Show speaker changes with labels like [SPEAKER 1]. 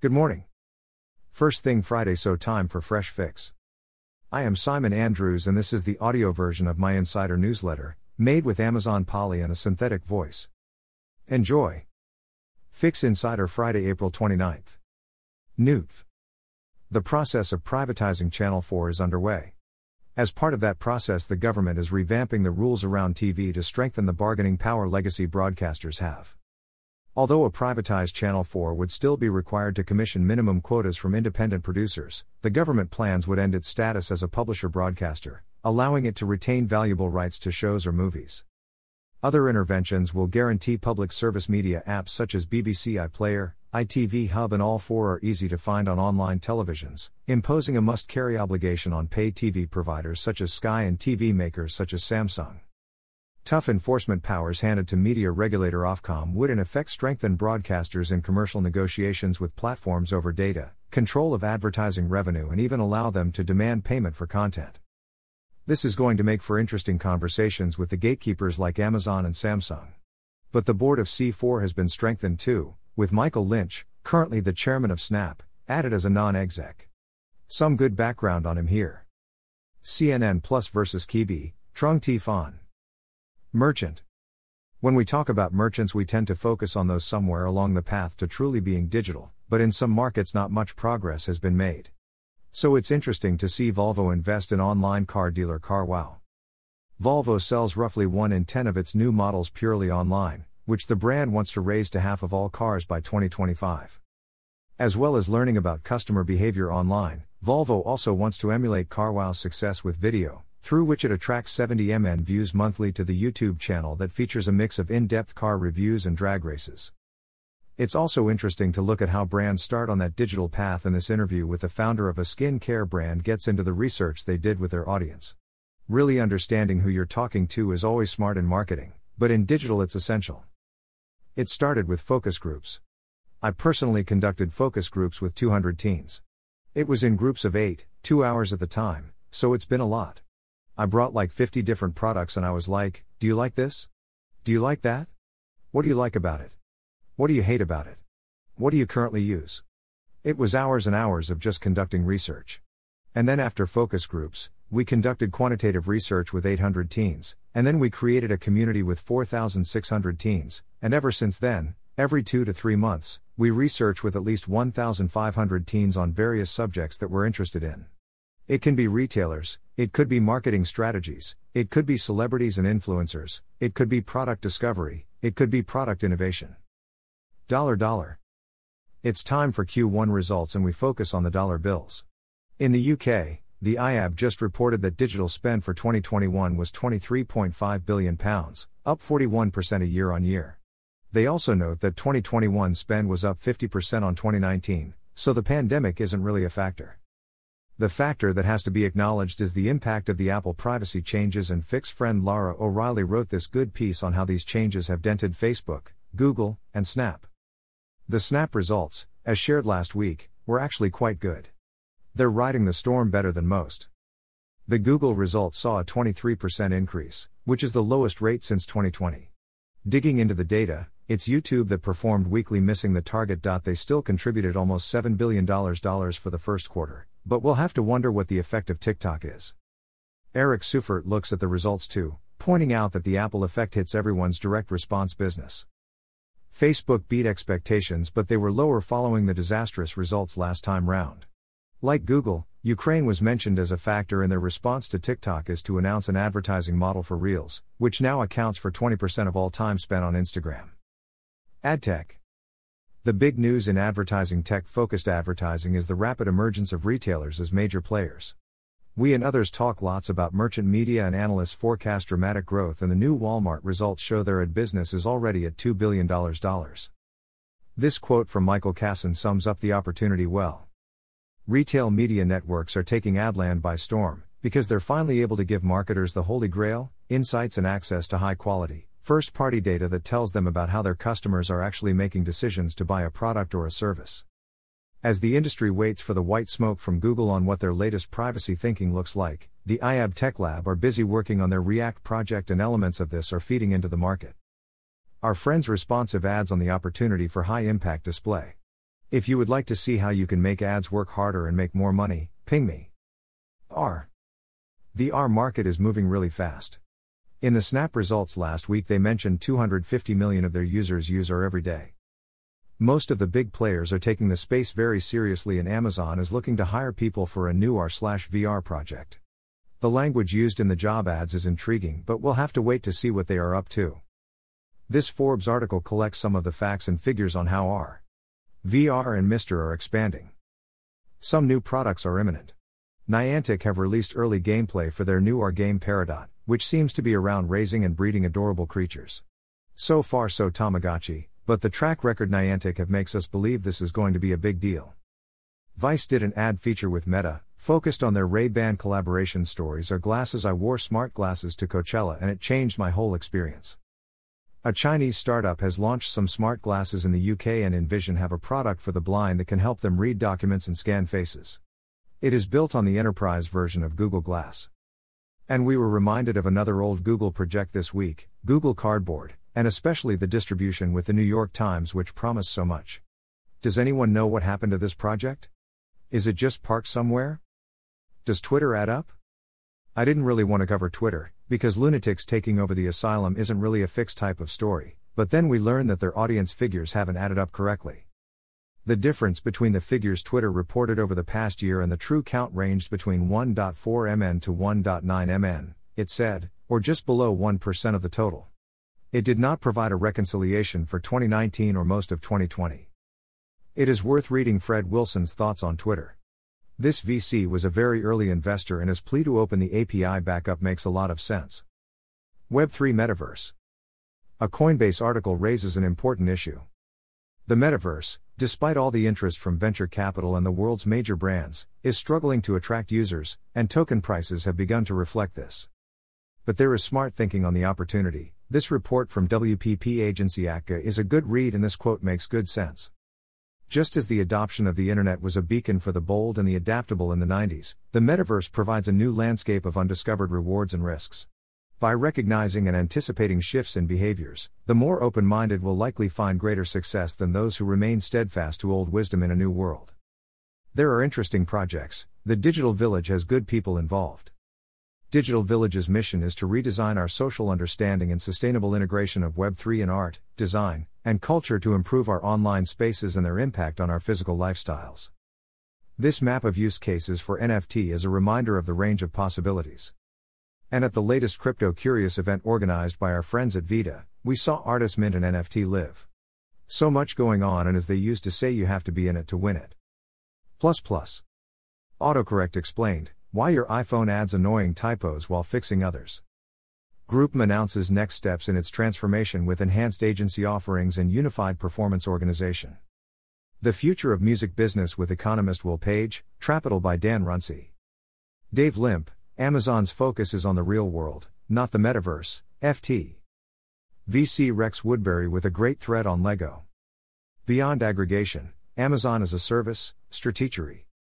[SPEAKER 1] Good morning. First thing Friday, so time for Fresh Fix. I am Simon Andrews, and this is the audio version of my insider newsletter, made with Amazon Polly and a synthetic voice. Enjoy. Fix Insider Friday, April 29th. Newth. The process of privatizing Channel 4 is underway. As part of that process, the government is revamping the rules around TV to strengthen the bargaining power legacy broadcasters have. Although a privatized Channel 4 would still be required to commission minimum quotas from independent producers, the government plans would end its status as a publisher broadcaster, allowing it to retain valuable rights to shows or movies. Other interventions will guarantee public service media apps such as BBC iPlayer, ITV Hub, and All 4 are easy to find on online televisions, imposing a must carry obligation on pay TV providers such as Sky and TV makers such as Samsung. Tough enforcement powers handed to media regulator Ofcom would in effect strengthen broadcasters in commercial negotiations with platforms over data, control of advertising revenue, and even allow them to demand payment for content. This is going to make for interesting conversations with the gatekeepers like Amazon and Samsung. But the board of C4 has been strengthened too, with Michael Lynch, currently the chairman of Snap, added as a non exec. Some good background on him here. CNN Plus versus Quibi, Trung T. Phan. Merchant. When we talk about merchants, we tend to focus on those somewhere along the path to truly being digital, but in some markets, not much progress has been made. So it's interesting to see Volvo invest in online car dealer CarWow. Volvo sells roughly 1 in 10 of its new models purely online, which the brand wants to raise to half of all cars by 2025. As well as learning about customer behavior online, Volvo also wants to emulate CarWow's success with video, through which it attracts 70 MN views monthly to the YouTube channel that features a mix of in depth car reviews and drag races. It's also interesting to look at how brands start on that digital path, and this interview with the founder of a skin care brand gets into the research they did with their audience. Really understanding who you're talking to is always smart in marketing, but in digital it's essential. It started with focus groups. I personally conducted focus groups with 200 teens. It was in groups of 8, 2 hours at the time, so it's been a lot. I brought like 50 different products and I was like, Do you like this? Do you like that? What do you like about it? What do you hate about it? What do you currently use? It was hours and hours of just conducting research. And then after focus groups, we conducted quantitative research with 800 teens, and then we created a community with 4,600 teens, and ever since then, every two to three months, we research with at least 1,500 teens on various subjects that we're interested in. It can be retailers, it could be marketing strategies, it could be celebrities and influencers, it could be product discovery, it could be product innovation. Dollar dollar. It's time for Q1 results and we focus on the dollar bills. In the UK, the IAB just reported that digital spend for 2021 was 23.5 billion pounds, up 41% a year on year. They also note that 2021 spend was up 50% on 2019, so the pandemic isn't really a factor. The factor that has to be acknowledged is the impact of the Apple privacy changes, and Fix friend Lara O'Reilly wrote this good piece on how these changes have dented Facebook, Google, and Snap. The Snap results, as shared last week, were actually quite good. They're riding the storm better than most. The Google results saw a 23% increase, which is the lowest rate since 2020. Digging into the data, it's YouTube that performed weakly missing the target. They still contributed almost $7 billion for the first quarter, but we'll have to wonder what the effect of TikTok is. Eric Seufert looks at the results too, pointing out that the Apple effect hits everyone's direct response business. Facebook beat expectations, but they were lower following the disastrous results last time round. Like Google, Ukraine was mentioned as a factor in their response to TikTok is to announce an advertising model for Reels, which now accounts for 20% of all time spent on Instagram. AdTech the big news in advertising tech focused advertising is the rapid emergence of retailers as major players. We and others talk lots about merchant media, and analysts forecast dramatic growth, and the new Walmart results show their ad business is already at $2 billion. This quote from Michael Kassan sums up the opportunity well. Retail media networks are taking Adland by storm, because they're finally able to give marketers the holy grail insights and access to high quality, first party data that tells them about how their customers are actually making decisions to buy a product or a service. As the industry waits for the white smoke from Google on what their latest privacy thinking looks like, the IAB Tech Lab are busy working on their Rearc project, and elements of this are feeding into the market. Our friends' responsive ads on the opportunity for high impact display. If you would like to see how you can make ads work harder and make more money, ping me. R. The R market is moving really fast. In the Snap results last week, they mentioned 250 million of their users use R every day. Most of the big players are taking the space very seriously, and Amazon is looking to hire people for a new R/VR project. The language used in the job ads is intriguing, but we'll have to wait to see what they are up to. This Forbes article collects some of the facts and figures on how R. VR and MiSTer are expanding. Some new products are imminent. Niantic have released early gameplay for their new R game Peridot, which seems to be around raising and breeding adorable creatures. So far, so Tamagotchi, but the track record Niantic have makes us believe this is going to be a big deal. Vice did an ad feature with Meta, focused on their Ray-Ban collaboration stories or glasses I wore smart glasses to Coachella and it changed my whole experience. A Chinese startup has launched some smart glasses in the UK and Envision have a product for the blind that can help them read documents and scan faces. It is built on the enterprise version of Google Glass. And we were reminded of another old Google project this week, Google Cardboard, and especially the distribution with the New York Times, which promised so much. Does anyone know what happened to this project? Is it just parked somewhere? Does Twitter add up? I didn't really want to cover Twitter, because lunatics taking over the asylum isn't really a fixed type of story, but then we learn that their audience figures haven't added up correctly. The difference between the figures Twitter reported over the past year and the true count ranged between 1.4 MN to 1.9 MN, it said, or just below 1% of the total. It did not provide a reconciliation for 2019 or most of 2020. It is worth reading Fred Wilson's thoughts on Twitter. This VC was a very early investor and his plea to open the API back up makes a lot of sense. Web3 Metaverse. A Coinbase article raises an important issue. The metaverse, despite all the interest from venture capital and the world's major brands, is struggling to attract users, and token prices have begun to reflect this. But there is smart thinking on the opportunity. This report from WPP agency AKQA is a good read, and this quote makes good sense. Just as the adoption of the internet was a beacon for the bold and the adaptable in the 90s, the metaverse provides a new landscape of undiscovered rewards and risks. By recognizing and anticipating shifts in behaviors, the more open minded will likely find greater success than those who remain steadfast to old wisdom in a new world. There are interesting projects, the Digital Village has good people involved. Digital Village's mission is to redesign our social understanding and sustainable integration of Web3 in art, design, and culture to improve our online spaces and their impact on our physical lifestyles. This map of use cases for NFT is a reminder of the range of possibilities. And at the latest Crypto Curious event organized by our friends at Vita, we saw artists mint an NFT live. So much going on, and as they used to say, you have to be in it to win it. Plus plus. Autocorrect explained why your iPhone adds annoying typos while fixing others. GroupM announces next steps in its transformation with enhanced agency offerings and unified performance organization. The Future of Music Business with economist Will Page, Trapital by Dan Runcie. Dave Limp, Amazon's focus is on the real world, not the metaverse, FT. VC Rex Woodbury with a great thread on Lego. Beyond aggregation, Amazon as a service, Stratechery.